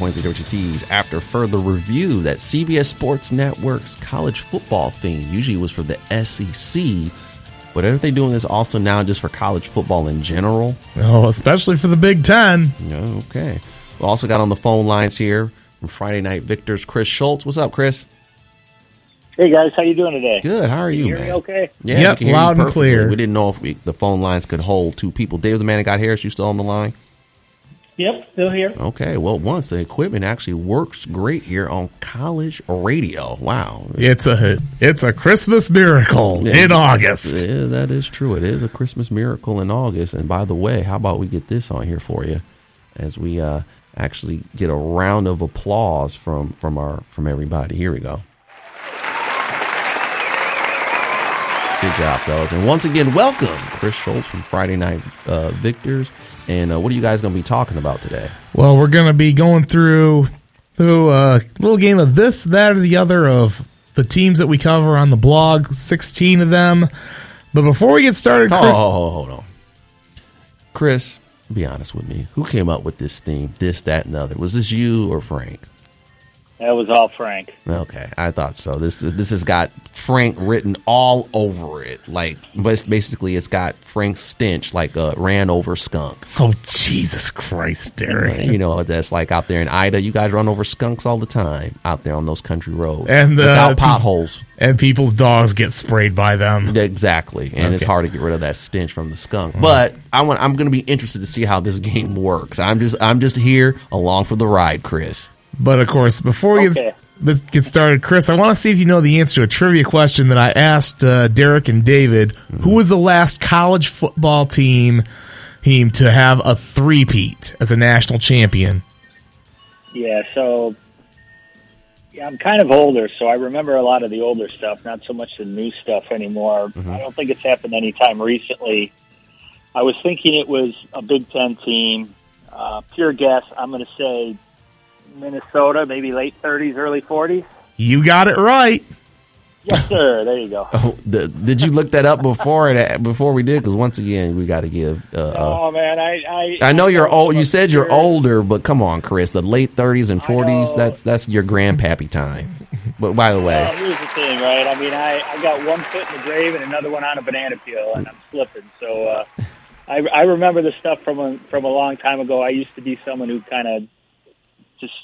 On 88.3 WTs after further review that CBS Sports Network's college football thing usually was for the SEC, but aren't they doing this also now just for college football in general? Oh, especially for the Big Ten. Okay. We also got on the phone lines here from Friday Night Victors, Chris Schultz. What's up, Chris? Hey guys, how you doing today? Good. How are you, Hear man? me okay? Yeah, Yep, we can hear you loud and clear. We didn't know if we, the phone lines could hold two people. Dave the man that got Harris, you still on the line? Yep, still here. Okay. Well, once the equipment actually works great here on college radio. Wow. It's a it's a Christmas miracle Yeah. in August. Yeah, that is true. It is a Christmas miracle in August. And by the way, how about we get this on here for you as we uh, actually get a round of applause from from our from everybody. Here we go. Good job, fellas. And once again, welcome Chris Schultz from Friday Night uh, Victors. And uh, what are you guys going to be talking about today? Well, we're gonna be going through through a little game of this, that, or the other of the teams that we cover on the blog. Sixteen of them. But before we get started, Oh, Chris- hold on. Chris, be honest with me. Who came up with this theme? This, that, and the other. Was this you or Frank? That was all Frank. Okay, I thought so. This this has got Frank written all over it. Like, but basically, it's got Frank's stench, like a ran over skunk. oh Jesus Christ, Derek! You know, that's like out there in Ida. You guys run over skunks all the time out there on those country roads, And, uh, without potholes. and people's dogs get sprayed by them. Exactly, and it's hard to get rid of that stench from the skunk. But I want, I'm going to be interested to see how this game works. I'm just, I'm just here along for the ride, Chris. But of course, before we Okay. get, let's get started, Chris, I want to see if you know the answer to a trivia question that I asked uh, Derek and David. Who was the last college football team team to have a three-peat as a national champion? Yeah, so yeah, I'm kind of older, so I remember a lot of the older stuff, not so much the new stuff anymore. I don't think it's happened anytime recently. I was thinking it was a Big Ten team. Uh, pure guess, I'm going to say Minnesota, maybe late 30s, early 40s. You got it right. Yes, sir. There you go. Oh, the, did you look that up before it, before we did? Because once again, we got to give. Uh, uh, Oh man, I I, I know you're old. You said you're Sure. older, but come on, Chris. The late 30s and 40s. That's that's your grandpappy time. But by the Well, way, here's the thing, right? I mean, I, I got one foot in the grave and another one on a banana peel, and I'm slipping. So uh, I, I remember the stuff from a, from a long time ago. I used to be someone who kind of just,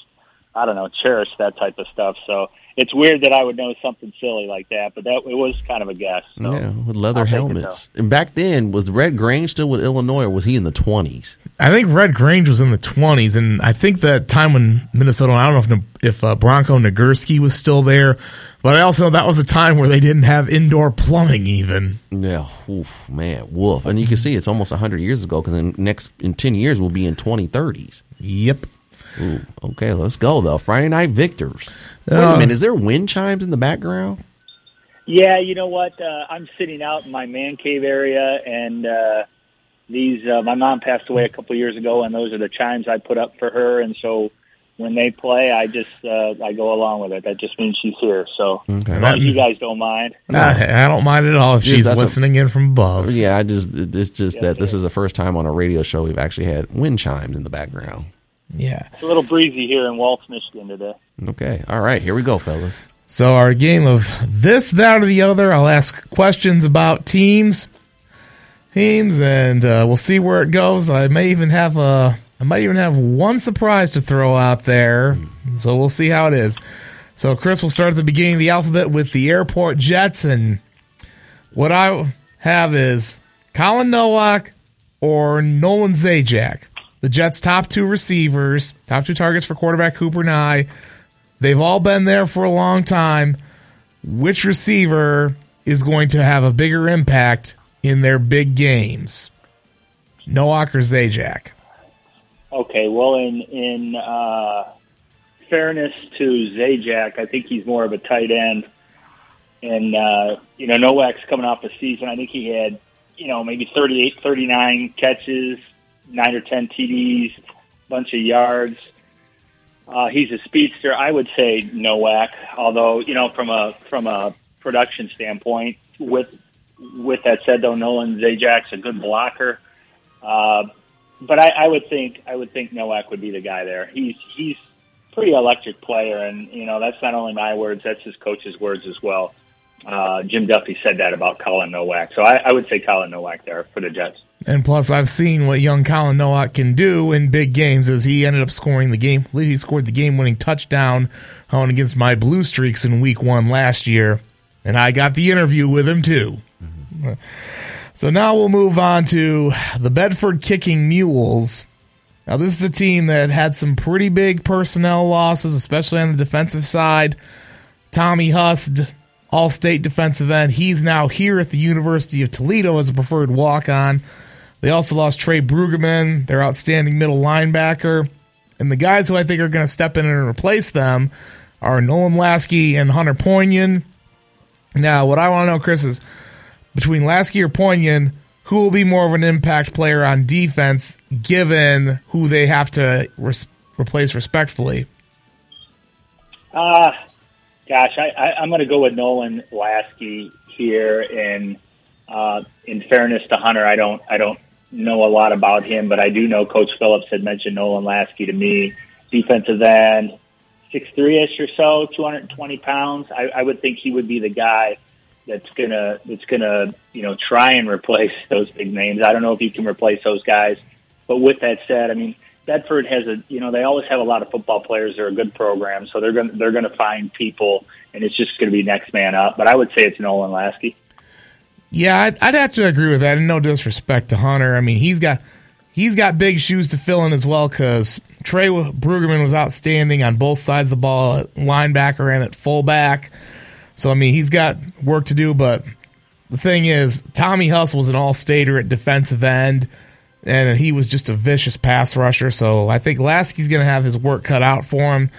I don't know, cherish that type of stuff. So it's weird that I would know something silly like that, but that it was kind of a guess. So. yeah, with leather I'll helmets. And back then, was Red Grange still with Illinois, or was he in the 20s? I think Red Grange was in the 20s, and I think that time when Minnesota, I don't know if, if uh, Bronco Nagurski was still there, but I also know that was a time where they didn't have indoor plumbing even. Yeah, oof, man, woof. And you can see it's almost 100 years ago because in next in 10 years we'll be in 2030s. Yep. Ooh, okay, let's go though. Friday Night Victors. Wait Uh, a minute, is there wind chimes in the background? Yeah, you know what? Uh, I'm sitting out in my man cave area, and uh, these. Uh, my mom passed away a couple years ago, and those are the chimes I put up for her. And so when they play, I just uh, I go along with it. That just means she's here. So Okay. as long as you guys don't mind. I, I don't mind at all if Just she's that's a- listening in from above. Yeah, I just it's just Yes, that this is the first time on a radio show we've actually had wind chimes in the background. Yeah. It's a little breezy here in Waltz, Michigan today. Okay, all right, here we go, fellas. So our game of this, that, or the other. I'll ask questions about teams, teams, and uh, we'll see where it goes. I may even have a, I might even have one surprise to throw out there. So we'll see how it is. So Chris, will start at the beginning of the alphabet with the airport jets, and what I have is Colin Nowak or Nolan Zajac. The Jets' top two receivers, top two targets for quarterback Cooper Nye. They've all been there for a long time. which receiver is going to have a bigger impact in their big games? Nowak or Zajac? Okay, well, in in uh, fairness to Zajac, I think he's more of a tight end, and uh, you know Nowak's coming off a season. I think he had you know maybe 38, 39 catches, nine or ten TDs, bunch of yards. Uh, he's a speedster. I would say Nowak, although you know from a from a production standpoint. With with that said, though, Nolan Zajac's a good blocker. Uh, but I, I would think I would think Nowak would be the guy there. He's he's pretty electric player, and you know that's not only my words; that's his coach's words as well. Uh, Jim Duffy said that about Colin Nowak, so I, I would say Colin Nowak there for the Jets. And plus, I've seen what young Colin Nowak can do in big games. As he ended up scoring the game, I believe he scored the game-winning touchdown on against my Blue Streaks in Week One last year, and I got the interview with him too. Mm-hmm. So now we'll move on to the Bedford Kicking Mules. Now, this is a team that had some pretty big personnel losses, especially on the defensive side. Tommy Hust, all state defensive end, he's now here at the University of Toledo as a preferred walk on. They also lost Trey Brueggemann, their outstanding middle linebacker. And the guys who I think are going to step in and replace them are Nolan Lasky and Hunter Poignon. Now, what I want to know, Chris, is between Lasky or Poignon, who will be more of an impact player on defense given who they have to replace respectfully? Uh, gosh, I, I, I'm going to go with Nolan Lasky here. And uh, in fairness to Hunter, I don't I don't know a lot about him, but I do know Coach Phillips had mentioned Nolan Lasky to me. Defensive end, six three ish or so, 220 pounds. I, I would think he would be the guy that's gonna that's gonna you know try and replace those big names. I don't know if he can replace those guys, but with that said, I mean Bedford has a you know they always have a lot of football players. They're a good program, so they're gonna they're gonna find people, and it's just gonna be next man up. But I would say it's Nolan Lasky. Yeah, I'd, I'd have to agree with that. And no disrespect to Hunter, I mean he's got he's got big shoes to fill in as well because Trey Brueggemann was outstanding on both sides of the ball, at linebacker and at fullback. So I mean, he's got work to do. But the thing is, Tommy Hustle was an all-stater at defensive end, and he was just a vicious pass rusher. So I think Lasky's going to have his work cut out for him.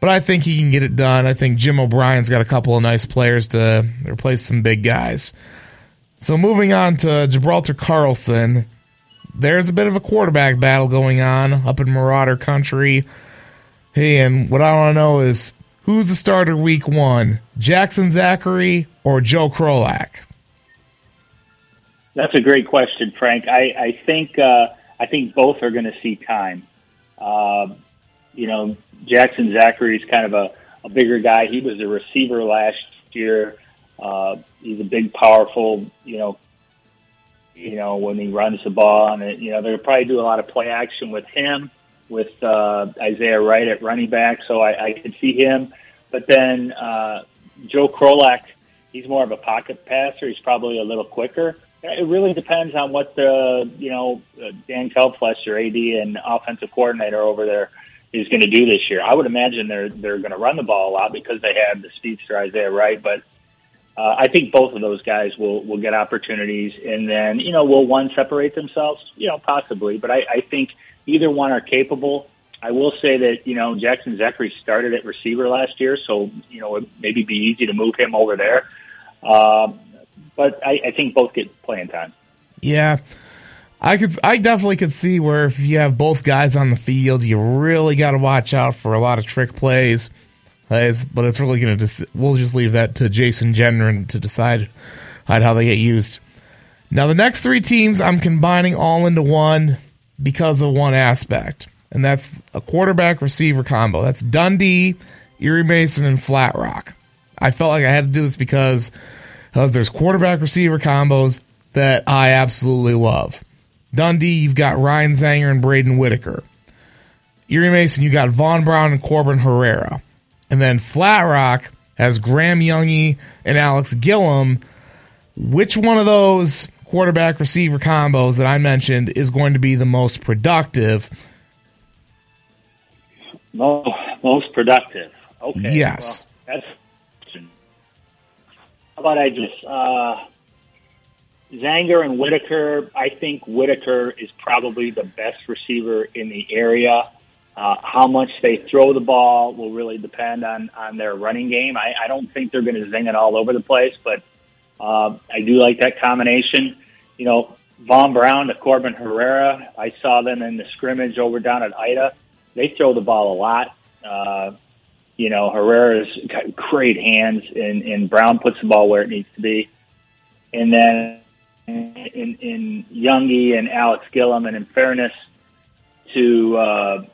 But I think he can get it done. I think Jim O'Brien's got a couple of nice players to replace some big guys. So moving on to Gibraltar Carlson, there's a bit of a quarterback battle going on up in Marauder country. Hey, and what I want to know is Who's the starter week one, Jackson Zachary or Joe Krolak? That's a great question, Frank. I, I think uh, I think both are going to see time. Uh, you know, Jackson Zachary is kind of a, a bigger guy. He was a receiver last year. Uh, he's a big, powerful. You know, you know when he runs the ball, and you know they'll probably do a lot of play action with him with uh, Isaiah Wright at running back, so I, I could see him. But then uh, Joe Krolak, he's more of a pocket passer. He's probably a little quicker. It really depends on what the you know uh, Dan Kelflesh, your AD and offensive coordinator over there, is going to do this year. I would imagine they're they're going to run the ball a lot because they have the speedster Isaiah Wright, but. Uh, I think both of those guys will will get opportunities, and then you know will one separate themselves? You know, possibly, but I, I think either one are capable. I will say that you know Jackson Zachary started at receiver last year, so you know it maybe be easy to move him over there. Uh, but I, I think both get playing time. Yeah, I could. I definitely could see where if you have both guys on the field, you really got to watch out for a lot of trick plays. But it's really going to. We'll just leave that to Jason Jenner to decide how they get used. Now the next three teams, I'm combining all into one because of one aspect, and that's a quarterback receiver combo. That's Dundee, Erie Mason, and Flat Rock. I felt like I had to do this because uh, there's quarterback receiver combos that I absolutely love. Dundee, you've got Ryan Zanger and Braden Whitaker. Erie Mason, you got Vaughn Brown and Corbin Herrera. And then Flat Rock has Graham Youngie and Alex Gillum. Which one of those quarterback receiver combos that I mentioned is going to be the most productive. Most, most productive. Okay. Yes. Well, that's about I just uh, Zanger and Whitaker. I think Whitaker is probably the best receiver in the area. Uh, how much they throw the ball will really depend on on their running game. I, I don't think they're going to zing it all over the place, but uh, I do like that combination. You know, Von Brown to Corbin Herrera. I saw them in the scrimmage over down at Ida. They throw the ball a lot. Uh, you know, Herrera's got great hands, and, and Brown puts the ball where it needs to be. And then in, in Youngie and Alex Gillum, and in fairness to uh,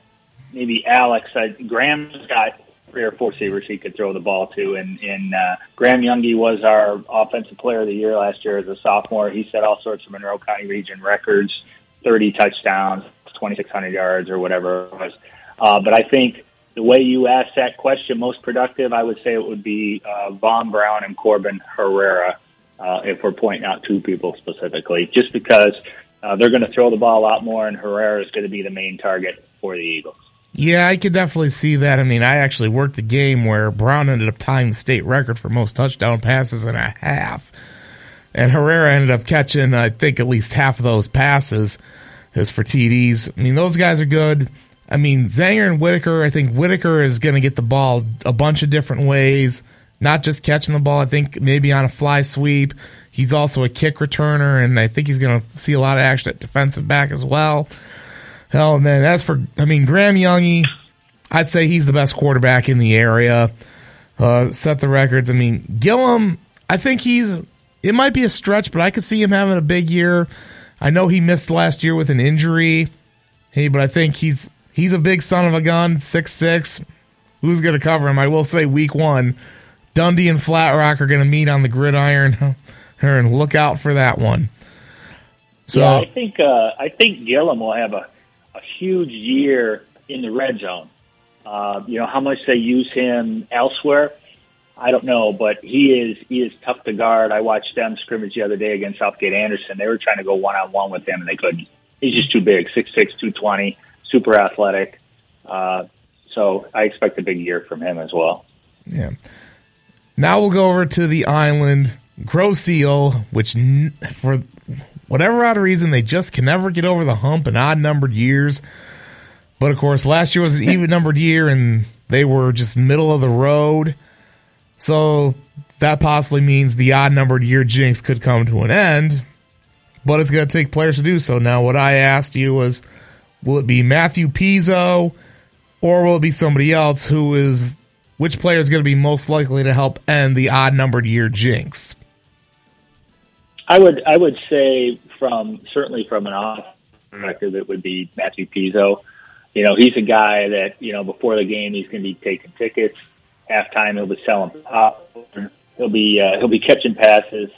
maybe Alex, I, Graham's got three or four receivers he could throw the ball to, and, and uh, Graham Youngie was our offensive player of the year last year as a sophomore. He set all sorts of Monroe County region records, 30 touchdowns, 2,600 yards, or whatever it was. Uh, but I think the way you asked that question, most productive, I would say it would be uh, Von Brown and Corbin Herrera, uh, if we're pointing out two people specifically, just because uh, they're going to throw the ball a lot more, and Herrera is going to be the main target for the Eagles. Yeah, I could definitely see that. I mean, I actually worked the game where Brown ended up tying the state record for most touchdown passes in a half. And Herrera ended up catching, I think, at least half of those passes as for TDs. I mean, those guys are good. I mean, Zanger and Whitaker, I think Whitaker is going to get the ball a bunch of different ways, not just catching the ball. I think maybe on a fly sweep. He's also a kick returner, and I think he's going to see a lot of action at defensive back as well. Hell, and then as for, I mean, Graham Youngie, I'd say he's the best quarterback in the area. Uh, set the records. I mean, Gillum, I think he's, it might be a stretch, but I could see him having a big year. I know he missed last year with an injury. Hey, but I think he's he's a big son of a gun, six six. Who's going to cover him? I will say, week one, Dundee and Flat Rock are going to meet on the gridiron, and look out for that one. So yeah, I think uh, I think Gillum will have a a huge year in the red zone. Uh, you know how much they use him elsewhere. I don't know, but he is he is tough to guard. I watched them scrimmage the other day against Southgate Anderson. They were trying to go one on one with him, and they couldn't. He's just too big, six six, two twenty, super athletic. Uh, so I expect a big year from him as well. Yeah. Now we'll go over to the island, Grosse Ile, which for whatever odd reason, they just can never get over the hump in odd numbered years. But of course, last year was an even numbered year, and they were just middle of the road. So that possibly means the odd numbered year jinx could come to an end. But it's going to take players to do so. Now, what I asked you was will it be Matthew Pizzo or will it be somebody else who is which player is going to be most likely to help end the odd numbered year jinx? I would I would say from certainly from an off perspective, it would be Matthew Pizzo. You know, he's a guy that you know before the game he's going to be taking tickets. Halftime he'll be selling pop. He'll be uh, he'll be catching passes.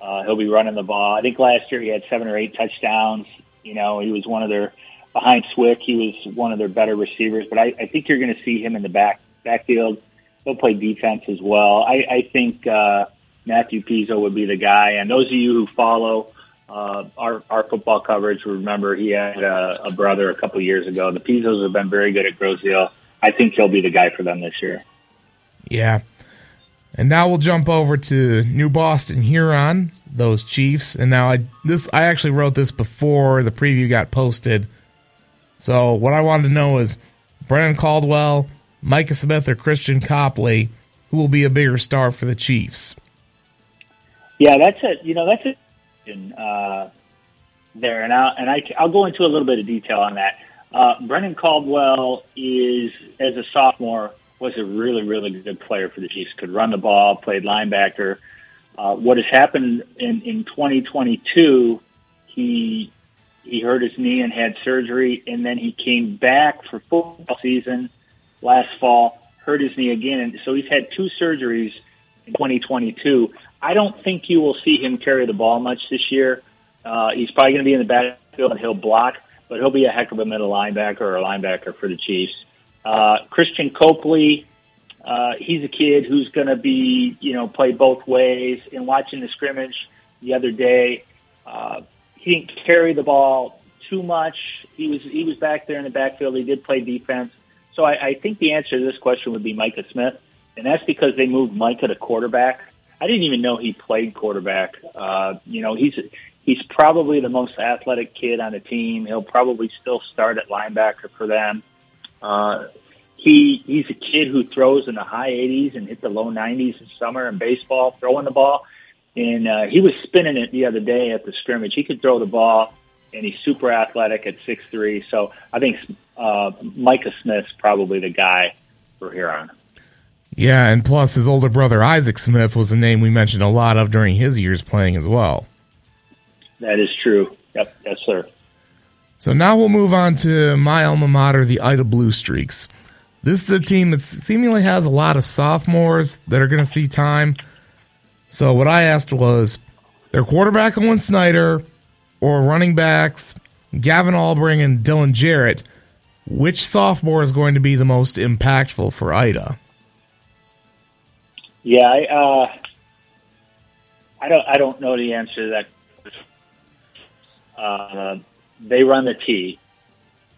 Uh, he'll be running the ball. I think last year he had seven or eight touchdowns. You know, he was one of their behind Swick. He was one of their better receivers. But I, I think you're going to see him in the back backfield. He'll play defense as well. I, I think. Uh, Matthew Pizzo would be the guy. And those of you who follow uh, our our football coverage, remember he had a, a brother a couple years ago. The Pizzos have been very good at Ile. I think he'll be the guy for them this year. Yeah. And now we'll jump over to New Boston Huron, those Chiefs. And now I this I actually wrote this before the preview got posted. So what I wanted to know is Brennan Caldwell, Micah Smith, or Christian Copley, who will be a bigger star for the Chiefs? Yeah, that's it. You know, that's it. Uh, there, and I'll and I, I'll go into a little bit of detail on that. Uh, Brennan Caldwell is, as a sophomore, was a really, really good player for the Chiefs. Could run the ball, played linebacker. Uh, what has happened in, in 2022, he he hurt his knee and had surgery, and then he came back for football season last fall, hurt his knee again, and so he's had two surgeries in 2022. I don't think you will see him carry the ball much this year. Uh, he's probably going to be in the backfield and he'll block, but he'll be a heck of a middle linebacker or a linebacker for the Chiefs. Uh, Christian Copley, uh, he's a kid who's going to be, you know, play both ways. In watching the scrimmage the other day, uh, he didn't carry the ball too much. He was he was back there in the backfield. He did play defense. So I, I think the answer to this question would be Micah Smith, and that's because they moved Micah to quarterback I didn't even know he played quarterback. Uh, you know, he's he's probably the most athletic kid on the team. He'll probably still start at linebacker for them. Uh, he he's a kid who throws in the high 80s and hit the low 90s in summer in baseball, throwing the ball. And uh, he was spinning it the other day at the scrimmage. He could throw the ball, and he's super athletic at six three. So I think uh, Micah Smith's probably the guy for Huron. Yeah, and plus his older brother Isaac Smith was a name we mentioned a lot of during his years playing as well. That is true. Yep, yes, sir. So now we'll move on to my alma mater, the Ida Blue Streaks. This is a team that seemingly has a lot of sophomores that are going to see time. So what I asked was their quarterback Owen Snyder or running backs Gavin Albring and Dylan Jarrett, which sophomore is going to be the most impactful for Ida? Yeah, I, uh, I don't. I don't know the answer to that uh, they run the T,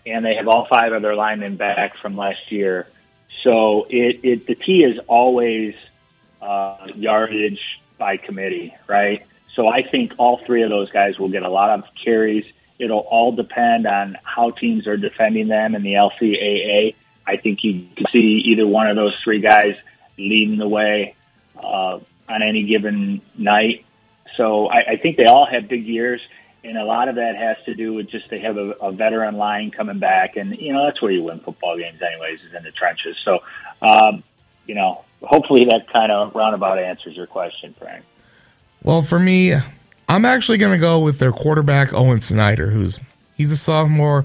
and they have all five of their linemen back from last year. So it, it the T is always uh, yardage by committee, right? So I think all three of those guys will get a lot of carries. It'll all depend on how teams are defending them in the LCAA. I think you can see either one of those three guys leading the way uh, on any given night. So I, I think they all have big years and a lot of that has to do with just they have a, a veteran line coming back, and you know that's where you win football games, anyways, is in the trenches. So, um, you know, hopefully that kind of roundabout answers your question, Frank. Well, for me, I'm actually going to go with their quarterback Owen Snyder, who's he's a sophomore,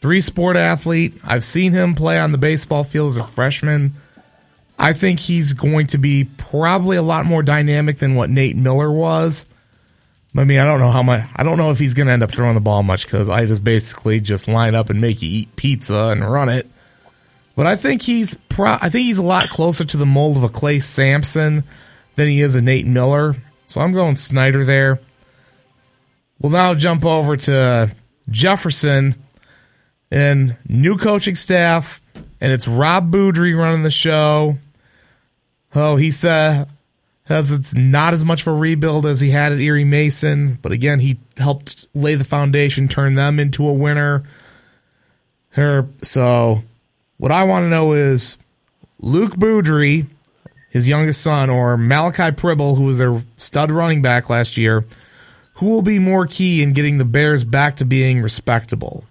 three sport athlete. I've seen him play on the baseball field as a freshman. I think he's going to be probably a lot more dynamic than what Nate Miller was. I mean, I don't know how much. I don't know if he's going to end up throwing the ball much because I just basically just line up and make you eat pizza and run it. But I think he's pro- I think he's a lot closer to the mold of a Clay Sampson than he is a Nate Miller. So I'm going Snyder there. We'll now jump over to Jefferson and new coaching staff, and it's Rob Boudry running the show. Oh, he said as it's not as much of a rebuild as he had at Erie Mason, but again, he helped lay the foundation, turn them into a winner. Her, so, what I want to know is Luke Boudry, his youngest son, or Malachi Pribble, who was their stud running back last year, who will be more key in getting the Bears back to being respectable?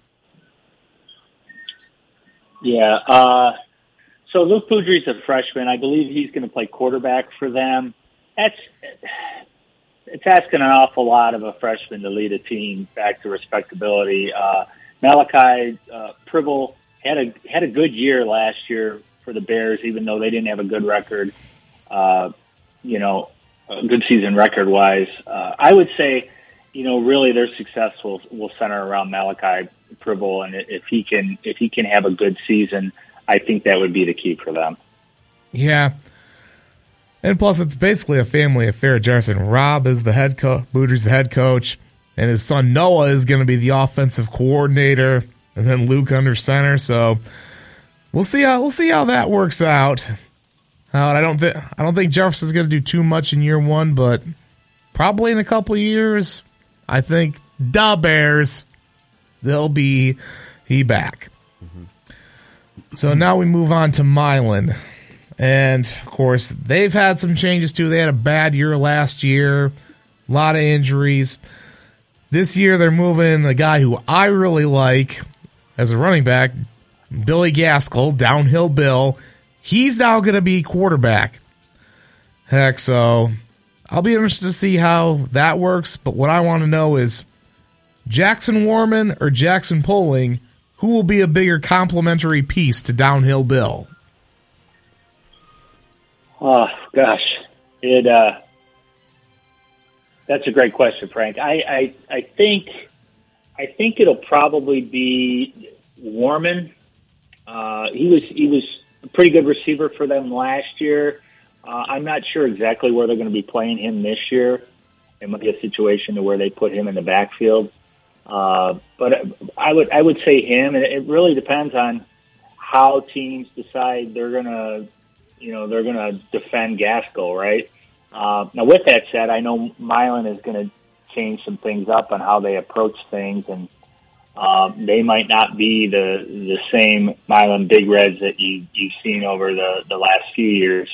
Yeah, uh, so Luke Boudry's a freshman. I believe he's going to play quarterback for them that's it's asking an awful lot of a freshman to lead a team back to respectability. Uh, Malachi uh, Pribble had a had a good year last year for the Bears, even though they didn't have a good record. Uh, you know, a good season record wise. Uh, I would say, you know, really their success will will center around Malachi Pribble, and if he can if he can have a good season, I think that would be the key for them. Yeah. And plus, it's basically a family affair. Jefferson Rob is the head coach, Boudry's the head coach, and his son Noah is going to be the offensive coordinator, and then Luke under center. So we'll see how we'll see how that works out. Uh, I don't think I don't think Jefferson's going to do too much in year one, but probably in a couple years, I think the Bears they'll be he back. Mm-hmm. So now we move on to Milan. And of course, they've had some changes too. They had a bad year last year, a lot of injuries. This year, they're moving a guy who I really like as a running back, Billy Gaskell, downhill Bill. He's now going to be quarterback. Heck, so I'll be interested to see how that works. But what I want to know is Jackson Warman or Jackson Poling, who will be a bigger complementary piece to downhill Bill? Oh gosh, it. Uh, that's a great question, Frank. I, I I think I think it'll probably be Warman. Uh, he was he was a pretty good receiver for them last year. Uh, I'm not sure exactly where they're going to be playing him this year. It might be a situation to where they put him in the backfield. Uh, but I would I would say him, and it really depends on how teams decide they're to you know they're to defend Gaskell, right? Uh, now, with that said, I know Milan is to change some things up on how they approach things, and um, they might not be the the same Milan Big Reds that you you've seen over the the last few years,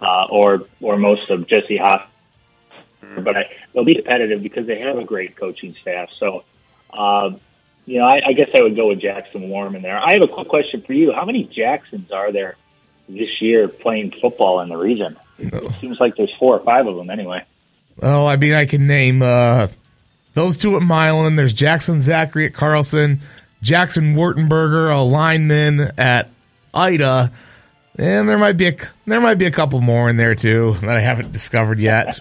uh, or or most of Jesse Hoff. But I, they'll be competitive because they have a great coaching staff. So, uh, you know, I, I guess I would go with Jackson Warman there. I have a quick question for you. How many Jacksons are there this year playing football in the region? It seems like there's four or five of them anyway. Oh, I mean, I can name uh, those two at Milan. There's Jackson Zachary at Carlson, Jackson Wurtenberger, a lineman at Ida, and there might be a there might be a couple more in there too that I haven't discovered yet.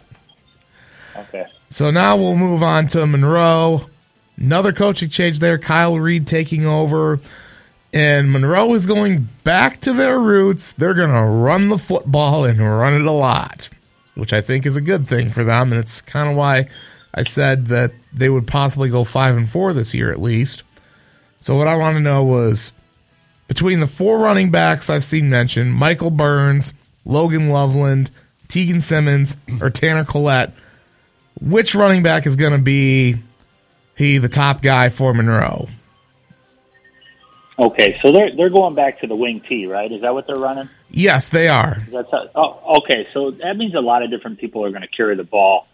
okay. So now we'll move on to Monroe. Another coaching change there. Kyle Reed taking over. And Monroe is going back to their roots. They're going to run the football and run it a lot, which I think is a good thing for them. And it's kind of why I said that they would possibly go five and four this year at least. So what I want to know was between the four running backs I've seen mentioned, Michael Burns, Logan Loveland, Tegan Simmons, or Tanner Collette, which running back is going to be he the top guy for Monroe? Okay, so they're they're going back to the wing T, right? Is that what they're running? Yes, they are. That's how, oh, okay. So that means a lot of different people are going to carry the ball.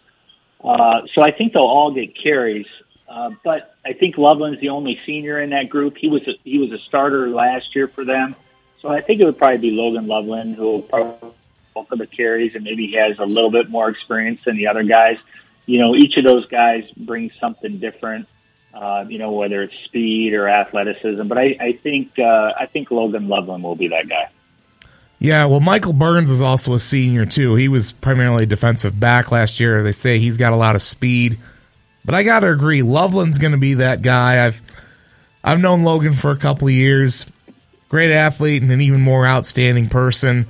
Uh, so I think they'll all get carries, uh, but I think Loveland's the only senior in that group. He was a, he was a starter last year for them, so I think it would probably be Logan Loveland who will probably bulk of the carries, and maybe he has a little bit more experience than the other guys. You know, each of those guys brings something different. Uh, you know, whether it's speed or athleticism, but I, I think uh, I think Logan Loveland will be that guy. Yeah, well, Michael Burns is also a senior too. He was primarily defensive back last year. They say he's got a lot of speed, but I got to agree, Loveland's going to be that guy. I've I've known Logan for a couple of years. Great athlete and an even more outstanding person.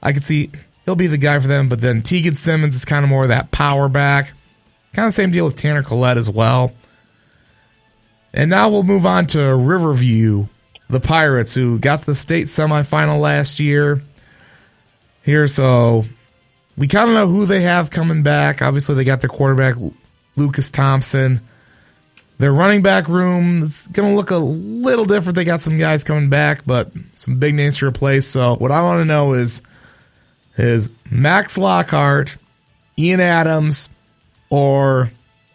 I could see he'll be the guy for them. But then Tegan Simmons is kind of more of that power back. Kind of same deal with Tanner Collette as well. And now we'll move on to Riverview, the Pirates, who got the state semifinal last year. Here, so we kind of know who they have coming back. Obviously, they got their quarterback, Lucas Thompson. Their running back room is going to look a little different. They got some guys coming back, but some big names to replace. So, what I want to know is is Max Lockhart, Ian Adams, or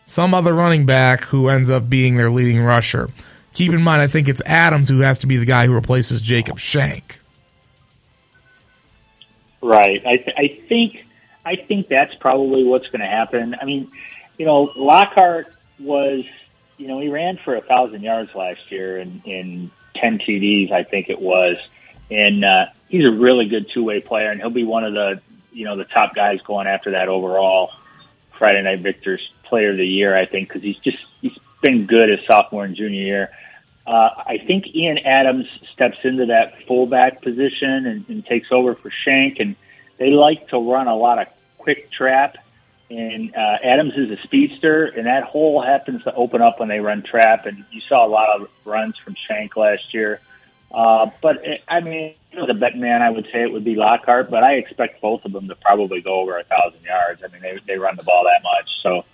some other running back who ends up being their leading rusher. Keep in mind, I think it's Adams who has to be the guy who replaces Jacob Shank. Right. I, th- I think I think that's probably what's going to happen. I mean, you know, Lockhart was, you know, he ran for a thousand yards last year and in ten TDs, I think it was, and uh, he's a really good two way player, and he'll be one of the, you know, the top guys going after that overall Friday Night Victors Player of the Year, I think, because he's just been good as sophomore and junior year. Uh, I think Ian Adams steps into that fullback position and, and takes over for Shank, and they like to run a lot of quick trap. And uh, Adams is a speedster, and that hole happens to open up when they run trap. And you saw a lot of runs from Shank last year. Uh, but it, I mean, the bet man, I would say it would be Lockhart, but I expect both of them to probably go over a thousand yards. I mean, they they run the ball that much, so.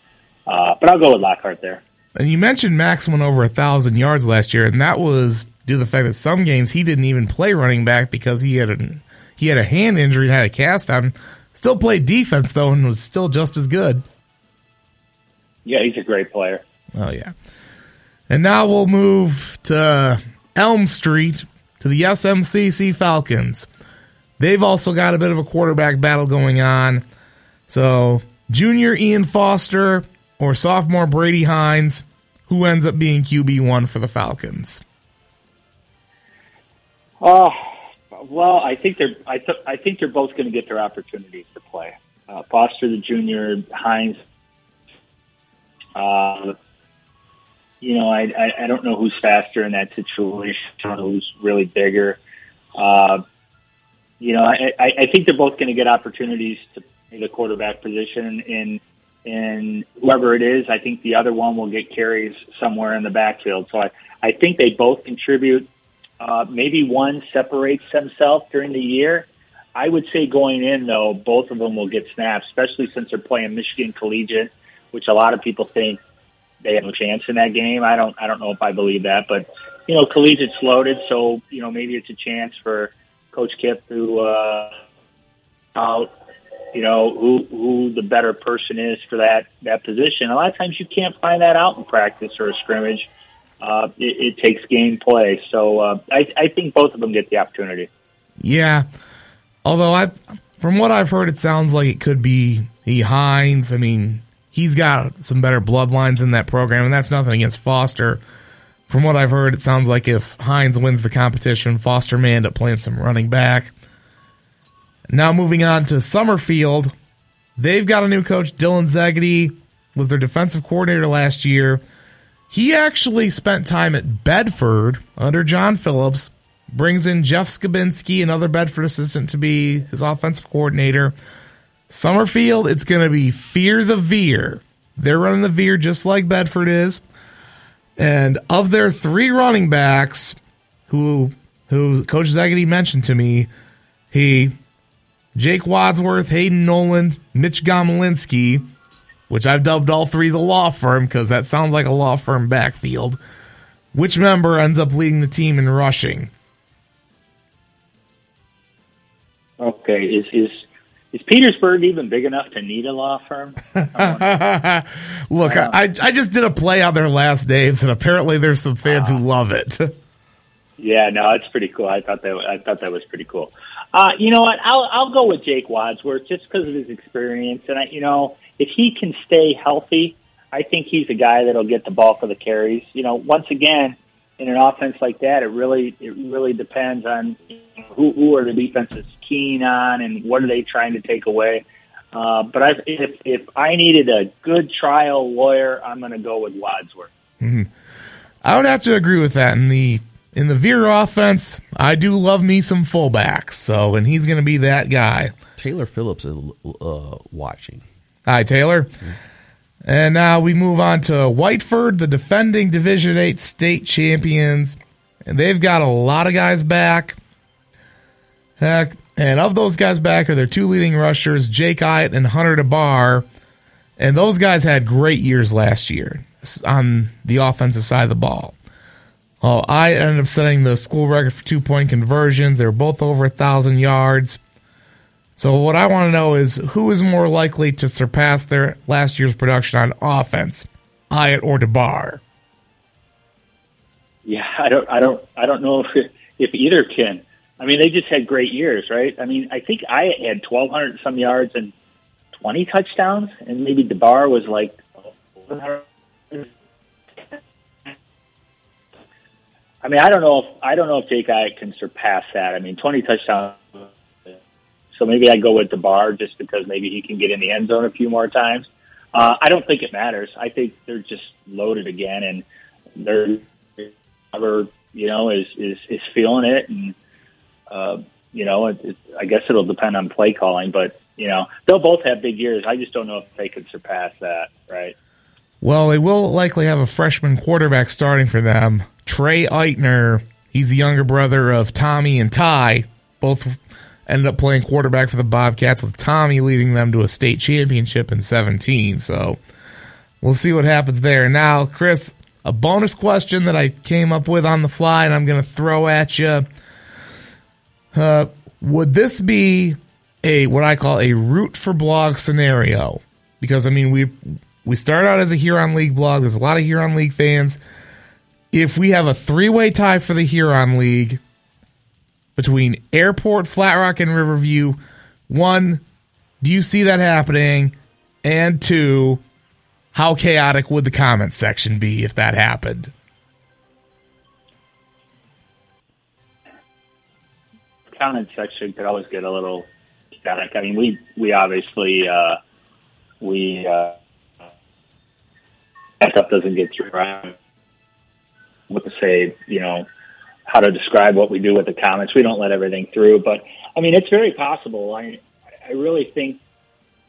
Uh, but I'll go with Lockhart there. And you mentioned Max went over a thousand yards last year, and that was due to the fact that some games he didn't even play running back because he had a he had a hand injury and had a cast on. Still played defense though, and was still just as good. Yeah, he's a great player. Oh yeah. And now we'll move to Elm Street to the SMCC Falcons. They've also got a bit of a quarterback battle going on. So junior Ian Foster or sophomore Brady Hines, who ends up being QB one for the Falcons? Oh, well, I think they're I, th- I think they're both going to get their opportunities to play. Uh, Foster, the junior, Hines. Uh, you know, I, I I don't know who's faster in that situation. Who's really bigger. Uh, you know, I, I I think they're both going to get opportunities to play the quarterback position, and and whoever it is, I think the other one will get carries somewhere in the backfield. So I I think they both contribute. Uh, maybe one separates themselves during the year. I would say going in though, both of them will get snaps, especially since they're playing Michigan Collegiate, which a lot of people think they have a chance in that game. I don't I don't know if I believe that, but you know, Collegiate's loaded, so you know maybe it's a chance for Coach Kipp to uh, out you know who who the better person is for that that position. A lot of times you can't find that out in practice or a scrimmage. Uh, it, it takes game play, so uh, I, I think both of them get the opportunity. Yeah, although I, from what I've heard, it sounds like it could be he Hines. I mean, he's got some better bloodlines in that program, and that's nothing against Foster. From what I've heard, it sounds like if Hines wins the competition, Foster may end up playing some running back. Now moving on to Summerfield, they've got a new coach. Dylan Zegedy was their defensive coordinator last year. He actually spent time at Bedford under John Phillips. Brings in Jeff Skabinski, another Bedford assistant, to be his offensive coordinator. Summerfield, it's going to be fear the veer. They're running the veer just like Bedford is. And of their three running backs, who who Coach Zegedy mentioned to me, he Jake Wadsworth, Hayden Nolan, Mitch Gomolinsky, which I've dubbed all three the law firm because that sounds like a law firm backfield. Which member ends up leading the team in rushing? Okay, is is is Petersburg even big enough to need a law firm? Look, I, I just did a play on their last names, and apparently there's some fans who ah. love it. yeah, no, it's pretty cool. I thought that I thought that was pretty cool. Uh, you know what? I'll I'll go with Jake Wadsworth just because of his experience, and I, you know, if he can stay healthy, I think he's a guy that'll get the bulk of the carries. You know, once again, in an offense like that, it really it really depends on who who are the defenses keen on and what are they trying to take away. Uh, but I, if if I needed a good trial lawyer, I'm going to go with Wadsworth. Mm-hmm. I would have to agree with that. In the in the Veer offense, I do love me some fullbacks. So, and he's going to be that guy. Taylor Phillips is uh, watching. Hi, Taylor. Mm-hmm. And now we move on to Whiteford, the defending Division 8 state champions. And they've got a lot of guys back. Heck, and of those guys back are their two leading rushers, Jake Iyett and Hunter DeBar. And those guys had great years last year on the offensive side of the ball. Oh, I ended up setting the school record for two point conversions. They were both over a thousand yards. So what I want to know is who is more likely to surpass their last year's production on offense, Iyett or DeBar? Yeah, I don't, I don't, I don't know if if either can. I mean, they just had great years, right? I mean, I think Iyett had twelve hundred some yards and twenty touchdowns, and maybe DeBar was like I mean, I don't know if I don't know if Jake Iyett can surpass that. I mean, twenty touchdowns. So maybe I go with DeBar just because maybe he can get in the end zone a few more times. Uh, I don't think it matters. I think they're just loaded again, and they're whoever you know is is is feeling it, and uh, you know, it, it, I guess it'll depend on play calling, but you know, they'll both have big years. I just don't know if they can surpass that, right? Well, they will likely have a freshman quarterback starting for them. Trey Eitner, he's the younger brother of Tommy and Ty. Both ended up playing quarterback for the Bobcats, with Tommy leading them to a state championship in 17. So we'll see what happens there. Now, Chris, a bonus question that I came up with on the fly, and I'm going to throw at you. Uh, would this be a what I call a root for blog scenario? Because I mean, we we start out as a Huron League blog. There's a lot of Huron League fans. If we have a three way tie for the Huron League between Airport, Flat Rock, and Riverview, one, do you see that happening? And two, how chaotic would the comment section be if that happened? Comment section could always get a little chaotic. I mean, we we obviously uh, we uh, that stuff doesn't get through. Right? What to say, you know, how to describe what we do with the comments. We don't let everything through, but I mean, it's very possible. I, I really think,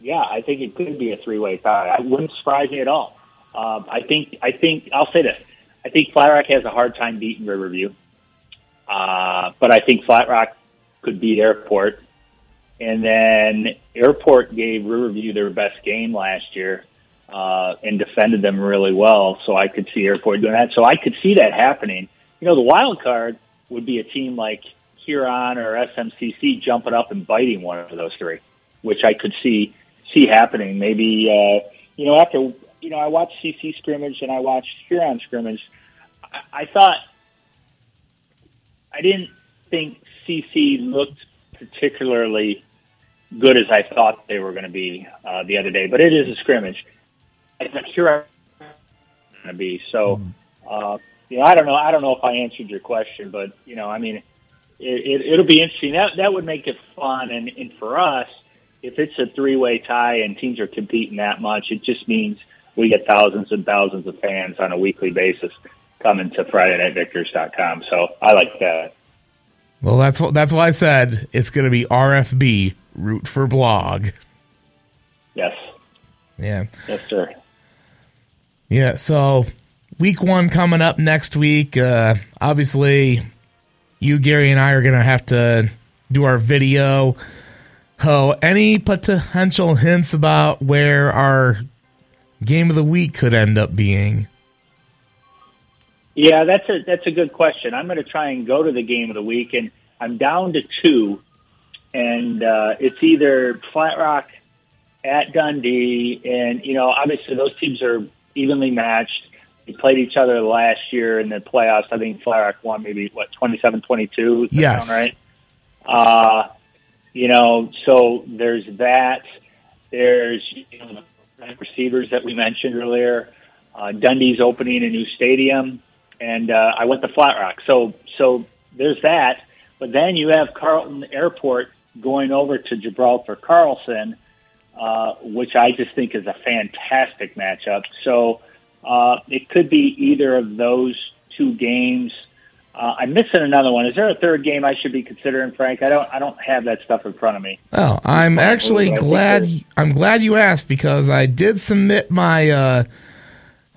yeah, I think it could be a three-way tie. It wouldn't surprise me at all. Um, I think, I think, I'll say this. I think Flat Rock has a hard time beating Riverview. Uh, but I think Flat Rock could beat Airport. and then Airport gave Riverview their best game last year uh, and defended them really well. So I could see Airport doing that. So I could see that happening. You know, the wild card would be a team like Huron or SMCC jumping up and biting one of those three, which I could see see happening. Maybe uh, you know after you know I watched CC scrimmage and I watched Huron scrimmage. I, I thought I didn't think CC looked particularly good as I thought they were going to be uh, the other day, but it is a scrimmage. I thought Huron going to be so. Uh, you know, I don't know. I don't know if I answered your question, but you know, I mean, it, it, it'll be interesting. That that would make it fun, and and for us, if it's a three way tie and teams are competing that much, it just means we get thousands and thousands of fans on a weekly basis coming to FridayNightVictors.com. So I like that. Well, that's what that's why I said it's going to be RFB Root for Blog. Yes. Yeah. Yes, sir. Yeah. So week one coming up next week. Uh, obviously, you, Gary, and I are going to have to do our video. Oh, any potential hints about where our game of the week could end up being? Yeah, that's a that's a good question. I'm going to try and go to the game of the week, and I'm down to two, and uh, it's either Flat Rock at Dundee, and you know, obviously those teams are evenly matched. They played each other last year in the playoffs. I think Flat Rock won maybe what 27-22. Yes, right. Uh, you know, so there's that. There's you know, the receivers that we mentioned earlier. Uh, Dundee's opening a new stadium and uh, I went to Flat Rock. So so there's that. But then you have Carleton Airport going over to Gibraltar Carlson, uh, which I just think is a fantastic matchup. So uh, it could be either of those two games. Uh, I'm missing another one. Is there a third game I should be considering, Frank? I don't. I don't have that stuff in front of me. Oh, I'm actually glad. I'm glad you asked because I did submit my uh,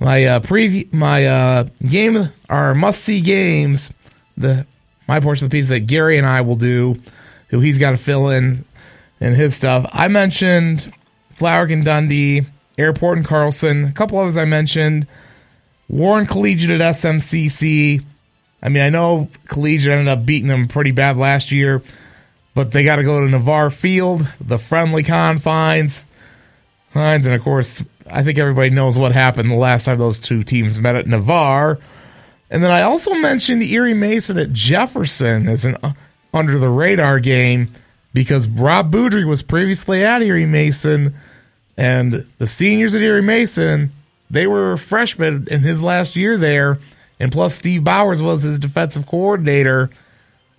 my uh, preview, my uh, game, our must see games, the my portion of the piece that Gary and I will do, who he's got to fill in and his stuff. I mentioned Flower and Dundee, Airport and Carlson, a couple others I mentioned, Warren Collegiate at SMCC. I mean, I know Collegiate ended up beating them pretty bad last year, but they got to go to Navarre Field, the friendly confines. Hines, And of course, I think everybody knows what happened the last time those two teams met at Navarre. And then I also mentioned Erie Mason at Jefferson as an under the radar game because Rob Boudry was previously at Erie Mason, and the seniors at Erie Mason they were freshmen in his last year there, and plus Steve Bowers was his defensive coordinator.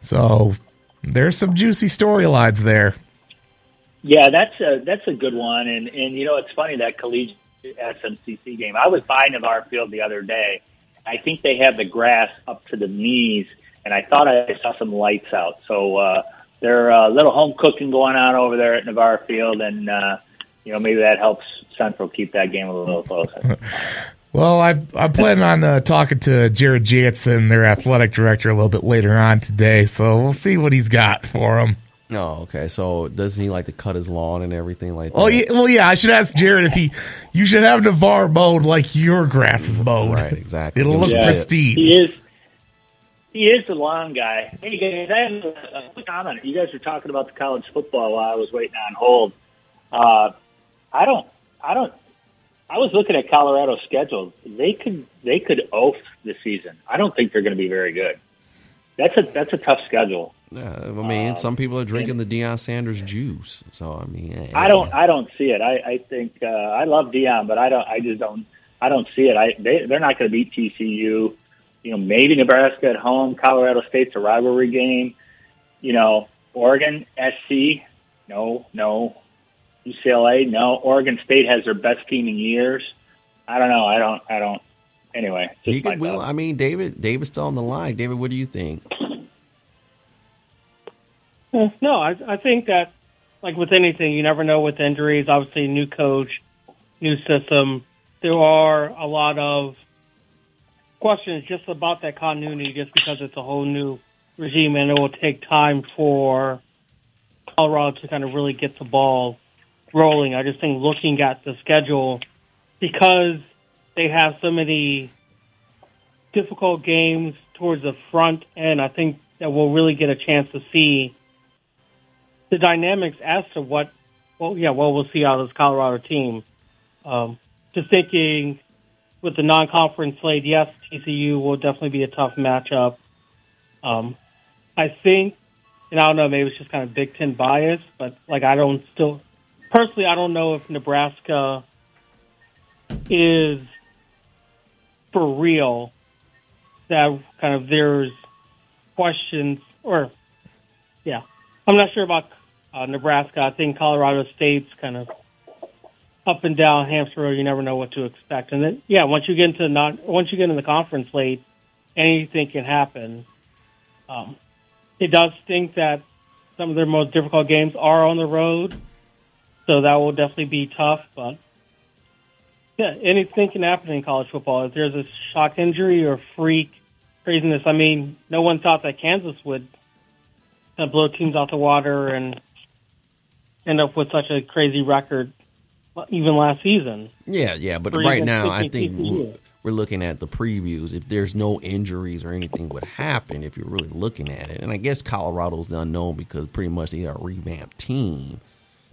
So there's some juicy storylines there. Yeah, that's a that's a good one, and and you know it's funny that collegiate SMCC game. I was by Navarre Field the other day. I think they have the grass up to the knees, and I thought I saw some lights out. So uh, there's a little home cooking going on over there at Navarre Field, and uh, you know maybe that helps Central keep that game a little closer. Well, I I plan on uh, talking to Jared Jansen, their athletic director, a little bit later on today. So we'll see what he's got for him. Oh, okay. So doesn't he like to cut his lawn and everything like that? Oh, yeah, well, yeah. I should ask Jared if he. You should have Navarre mowed like your grass is mowed. Right, exactly. It'll look Yeah. pristine. He is. He is the long guy. Hey guys, I have a, quick comment. You guys were talking about the college football while I was waiting on hold. Uh, I don't. I don't. I was looking at Colorado's schedule. They could. They could oaf the season. I don't think they're going to be very good. That's a. That's a tough schedule. Yeah, I mean, some people are drinking the Deion Sanders juice. So I mean, eh, I don't. I don't see it. I, I think uh, I love Deion, but I don't. I just don't. I don't see it. I they they're not going to beat TCU. You know, maybe Nebraska at home. Colorado State's a rivalry game. You know, Oregon SC. No, no. UCLA. No. Oregon State has their best team in years. I don't know. I don't. I don't. Anyway, just He my could will. I mean, David. David's still on the line. David, what do you think? No, I, I think that, like with anything, you never know with injuries. Obviously, new coach, new system. There are a lot of questions just about that continuity, just because it's a whole new regime, and it will take time for Colorado to kind of really get the ball rolling. I just think looking at the schedule, because they have so many difficult games towards the front end, I think that we'll really get a chance to see the dynamics as to what, well, yeah, what we'll see out of this Colorado team. Um, just thinking with the non-conference slate, yes, TCU will definitely be a tough matchup. Um, I think, and I don't know, maybe it's just kind of Big Ten bias, but like I don't still, personally, I don't know if Nebraska is for real. That kind of there's questions, or yeah, I'm not sure about uh, Nebraska. I think Colorado State's kind of up and down hamster road. You never know what to expect. And then, yeah, once you get into not once you get in the conference late, anything can happen. Um, it does think that some of their most difficult games are on the road, so that will definitely be tough. But yeah, anything can happen in college football. If there's a shock injury or freak craziness, I mean, no one thought that Kansas would kind of blow teams out the water and end up with such a crazy record even last season. Yeah, yeah, but right now I think we're, we're looking at the previews. If there's no injuries or anything would happen, if you're really looking at it, and I guess Colorado's the unknown because pretty much they are a revamped team,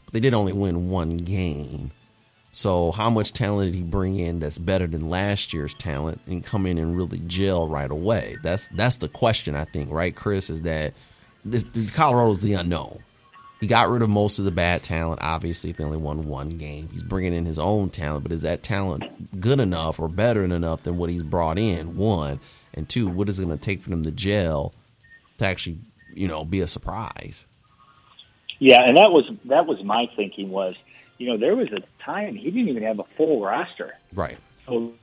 but they did only win one game. So how much talent did he bring in that's better than last year's talent and come in and really gel right away? That's that's the question I think, right, Chris? Is that this Colorado's the unknown. He got rid of most of the bad talent. Obviously, if he only won one game, he's bringing in his own talent. But is that talent good enough or better enough than what he's brought in? One and two, what is it going to take for them to gel to actually, you know, be a surprise? Yeah, and that was that was my thinking was, you know, there was a time he didn't even have a full roster. Right. So,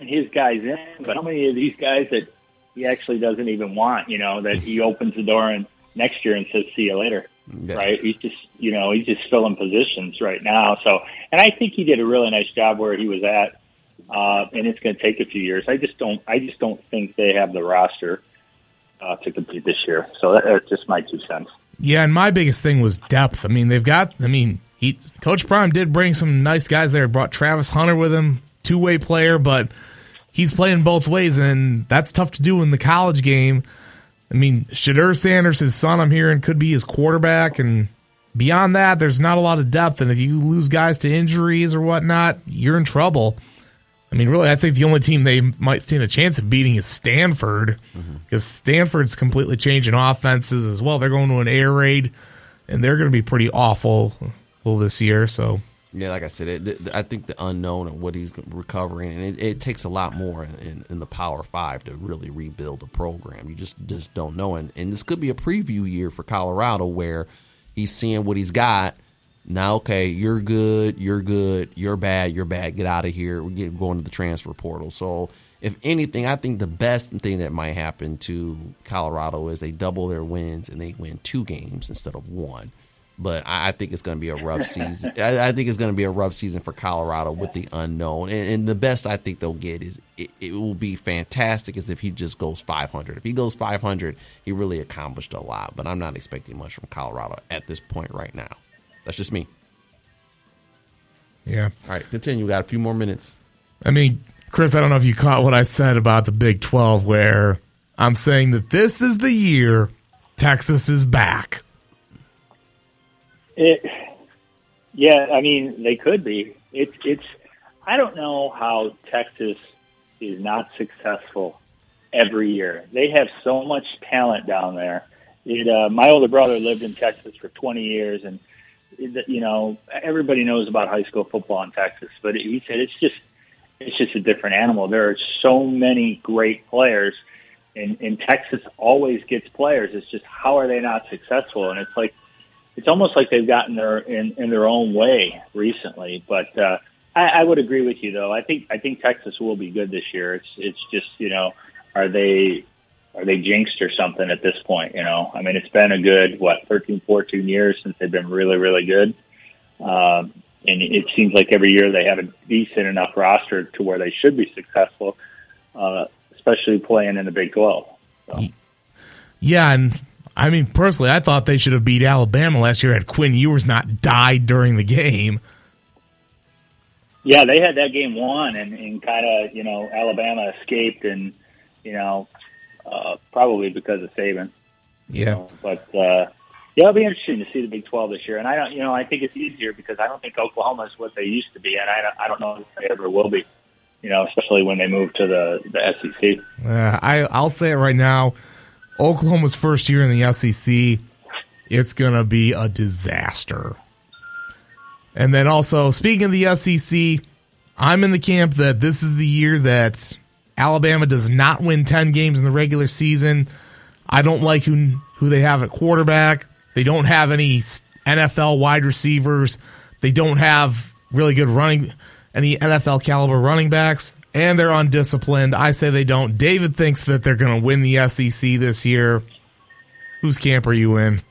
and his guys in, but how many of these guys that he actually doesn't even want? You know, that he opens the door and next year and says, "See you later." Yeah. Right. He's just, you know, he's just filling positions right now. So, and I think he did a really nice job where he was at. Uh, and it's going to take a few years. I just don't, I just don't think they have the roster, uh, to compete this year. So that, that's just my two cents. Yeah. And my biggest thing was depth. I mean, they've got, I mean, he, Coach Prime did bring some nice guys there, brought Travis Hunter with him, two way player, but he's playing both ways. And that's tough to do in the college game. I mean, Shedeur Sanders, his son, I'm hearing, could be his quarterback. And beyond that, there's not a lot of depth. And if you lose guys to injuries or whatnot, you're in trouble. I mean, really, I think the only team they might stand a chance of beating is Stanford because mm-hmm. Stanford's completely changing offenses as well. They're going to an air raid, and they're going to be pretty awful this year. So yeah, like I said, it, I think the unknown of what he's recovering, and it, it takes a lot more in, in, the Power Five to really rebuild a program. You just just don't know, and and this could be a preview year for Colorado where he's seeing what he's got. Now, okay, you're good, you're good, you're bad, you're bad. Get out of here. We're going to the transfer portal. So, if anything, I think the best thing that might happen to Colorado is they double their wins and they win two games instead of one but I, think it's going to be a rough season. I, think it's going to be a rough season for Colorado with the unknown. And, and the best I think they'll get is it, it, will be fantastic as if he just goes 500. If he goes 500, he really accomplished a lot. But I'm not expecting much from Colorado at this point right now. That's just me. Yeah. All right, continue. We got a few more minutes. I mean, Chris, I don't know if you caught what I said about the Big 12, where I'm saying that this is the year Texas is back. It, yeah, I mean they could be. It's it's. I don't know how Texas is not successful every year. They have so much talent down there. It, uh, my older brother lived in Texas for 20 years, and you know everybody knows about high school football in Texas. But he said it's just it's just a different animal. There are so many great players, and, and Texas always gets players. It's just how are they not successful? And it's like it's almost like they've gotten their in, in their own way recently. But uh, I, I would agree with you, though. I think I think Texas will be good this year. It's it's just you know, are they are they jinxed or something at this point? You know, I mean, it's been a good what 13, 14 years since they've been really really good. Um, and it seems like every year they have a decent enough roster to where they should be successful, uh, especially playing in the Big 12. So. Yeah, and I mean, personally, I thought they should have beat Alabama last year had Quinn Ewers not died during the game. Yeah, they had that game won, and, and kind of you know Alabama escaped, and you know uh, probably because of Saban. Yeah, you know, but uh, yeah, it'll be interesting to see the Big Twelve this year, and I don't, you know, I think it's easier because I don't think Oklahoma is what they used to be, and I don't, I don't know if they ever will be. You know, especially when they move to the the SEC. Uh, I I'll say it right now. Oklahoma's first year in the SEC, it's gonna be a disaster. And then also, speaking of the SEC, I'm in the camp that this is the year that Alabama does not win 10 games in the regular season. I don't like who who they have at quarterback. They don't have any NFL wide receivers. They don't have really good running any NFL caliber running backs, and they're undisciplined. I say they don't. David thinks that they're going to win the SEC this year. Whose camp are you in?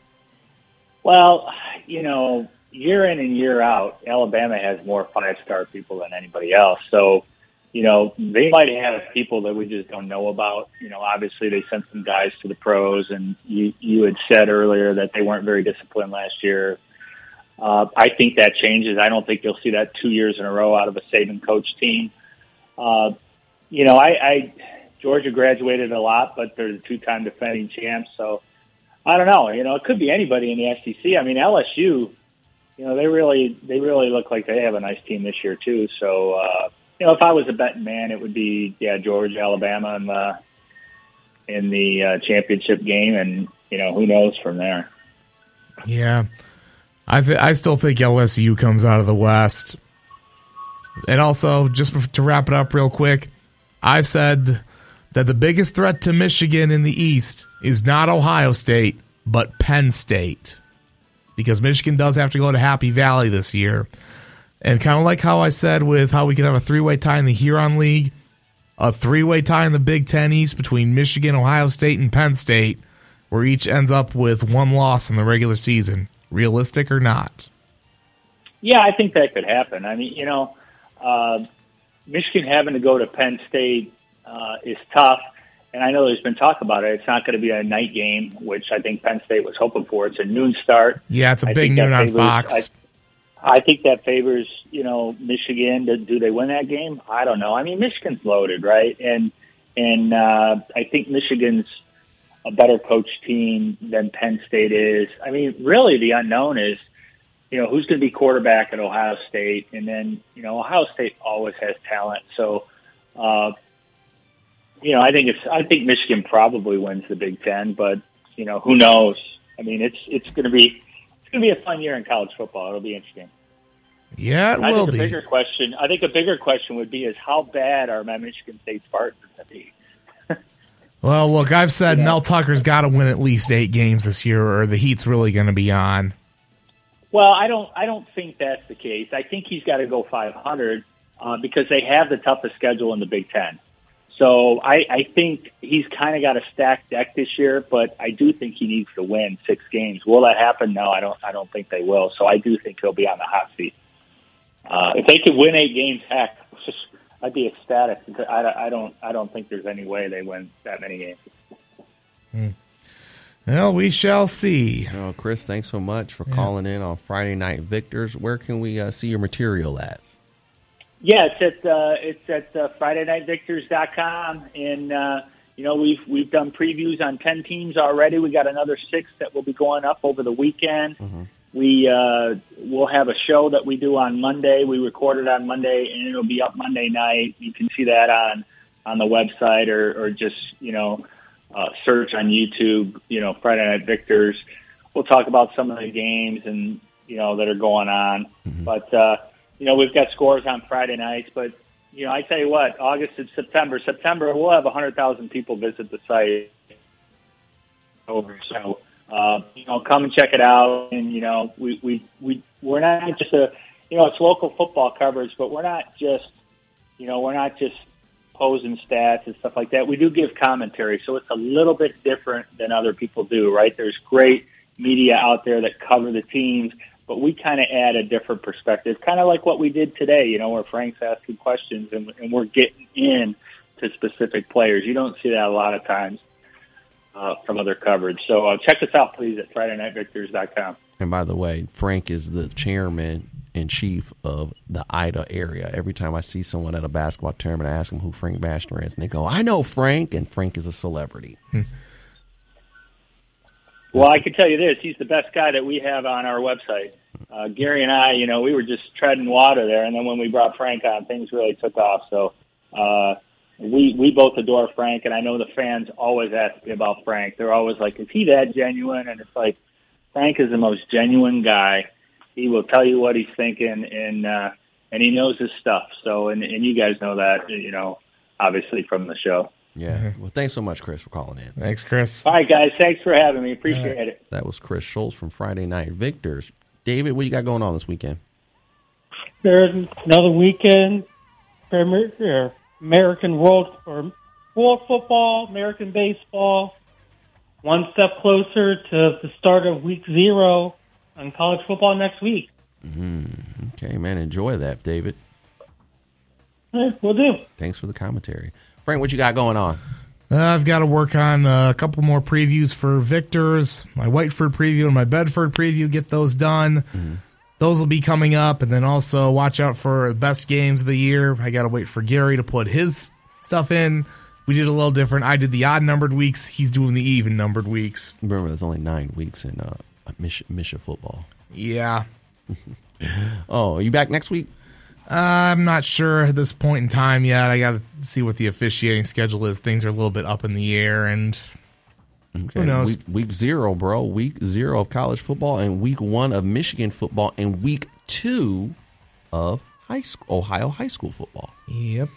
Well, you know, year in and year out, Alabama has more five star people than anybody else. So, you know, they might have people that we just don't know about. You know, obviously they sent some guys to the pros, and you you had said earlier that they weren't very disciplined last year. Uh, I think that changes. I don't think you'll see that two years in a row out of a Saban coach team. Uh, you know, I, I Georgia graduated a lot, but they're the two-time defending champs, so I don't know. You know, it could be anybody in the SEC. I mean, LSU you know, they really they really look like they have a nice team this year too. So, uh, you know, if I was a betting man, it would be yeah, Georgia, Alabama, in the in the uh, championship game, and you know, who knows from there. Yeah, I th- I still think LSU comes out of the West. And also, just to wrap it up real quick, I've said that the biggest threat to Michigan in the East is not Ohio State, but Penn State because Michigan does have to go to Happy Valley this year. And kind of like how I said with how we can have a three way tie in the Huron League, a three way tie in the Big Ten East between Michigan, Ohio State, and Penn State, where each ends up with one loss in the regular season. Realistic or not? Yeah, I think that could happen. I mean, you know, uh, Michigan having to go to Penn State uh, is tough and I know there's been talk about it. It's not going to be a night game, which I think Penn State was hoping for. It's a noon start. Yeah, it's a big noon on favors, Fox. I, I, think that favors you know Michigan. Do, do they win that game? I don't know. I mean, Michigan's loaded, right? And and uh, I think Michigan's a better coach team than Penn State is. I mean, really, the unknown is you know who's going to be quarterback at Ohio State, and then you know Ohio State always has talent, so. Uh, you know, I think it's I think Michigan probably wins the Big Ten, but you know, who knows? I mean, it's it's going to be it's going to be a fun year in college football. It'll be interesting. Yeah, it I will think be. A bigger question. I think a bigger question would be is how bad are my Michigan State Spartans going to be? well, look, I've said Mel Tucker's got to win at least eight games this year, or the heat's really going to be on. Well, I don't. I don't think that's the case. I think he's got to go 500 uh, because they have the toughest schedule in the Big Ten. So I, I think he's kind of got a stacked deck this year, but I do think he needs to win six games. Will that happen? No, I don't. I don't think they will. So I do think he'll be on the hot seat. Uh, if they could win eight games, heck, I'd be ecstatic. I, I don't. I don't think there's any way they win that many games. Hmm. Well, we shall see. Oh, Chris, thanks so much for yeah. calling in on Friday Night Victors. Where can we uh, see your material at? Yeah, it's at uh, it's at uh, FridayNightVictors.com, and uh, you know we've we've done previews on ten teams already. We got another six that will be going up over the weekend. Mm-hmm. We uh, will have a show that we do on Monday. We record it on Monday, and it'll be up Monday night. You can see that on on the website, or, or just you know uh, search on YouTube. You know, Friday Night Victors. We'll talk about some of the games and you know that are going on, mm-hmm. but. Uh, you know, we've got scores on Friday nights, but you know, I tell you what, August and September, September we'll have 100,000 people visit the site over. So, uh, you know, come and check it out. And you know, we we we we're not just a, you know, it's local football coverage, but we're not just, you know, we're not just posing stats and stuff like that. We do give commentary, so it's a little bit different than other people do, right? There's great media out there that cover the teams but we kind of add a different perspective, kind of like what we did today, you know, where Frank's asking questions and, and we're getting in to specific players. You don't see that a lot of times. uh, from other coverage. So uh, check us out, please, at FridayNightVictors.com. And by the way, Frank is the chairman and chief of the Ida area. Every time I see someone at a basketball tournament, I ask them who Frank Vajcner is, and they go, "I know Frank," and Frank is a celebrity. Well, I can tell you this: he's the best guy that we have on our website. Uh, Gary and I, you know, we were just treading water there, and then when we brought Frank on, things really took off. So uh, we we both adore Frank, and I know the fans always ask me about Frank. They're always like, "Is he that genuine?" And it's like, Frank is the most genuine guy. He will tell you what he's thinking, and uh, and he knows his stuff. So, and and you guys know that, you know, obviously from the show. Yeah. Well, thanks so much, Chris, for calling in. Thanks, Chris. All right, guys. Thanks for having me. Appreciate it. That was Chris Schultz from Friday Night Victors. David, what you got going on this weekend? There's another weekend for uh, American World or World Football, American Baseball. One step closer to the start of Week Zero on college football next week. Okay, man, enjoy that, David. Eh, we'll do. Thanks for the commentary. Frank, what you got going on? Uh, I've got to work on uh, a couple more previews for Victors, my Whiteford preview and my Bedford preview. Get those done. Those will be coming up, and then also watch out for the best games of the year. I got to wait for Gary to put his stuff in. We did a little different. I did the odd numbered weeks. He's doing the even numbered weeks. Remember, there's only nine weeks in uh, Misha football. Yeah, Oh, are you back next week? I'm not sure at this point in time yet. I got to see what the officiating schedule is. Things are a little bit up in the air, and Okay. knows? Week, week zero, bro. Week zero of college football, and week one of Michigan football, and week two of high school, Ohio high school football. yep.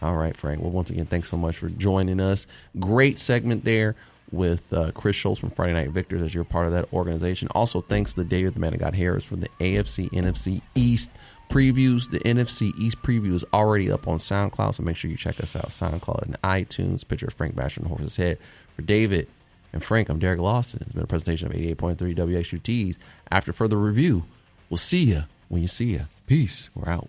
All right, Frank. Well, once again, thanks so much for joining us. Great segment there with uh, Chris Schultz from Friday Night Victors as you're part of that organization. Also, thanks to David the Man of God Harris for the AFC NFC East previews. The NFC East preview is already up on SoundCloud, so make sure you check us out. SoundCloud and iTunes. Picture of Frank Vajcner and Horse's Head. For David and Frank, I'm Derek Lawson. It's been a presentation of 88.3 WXUTs. After further review, we'll see you when you see you. Peace. We're out.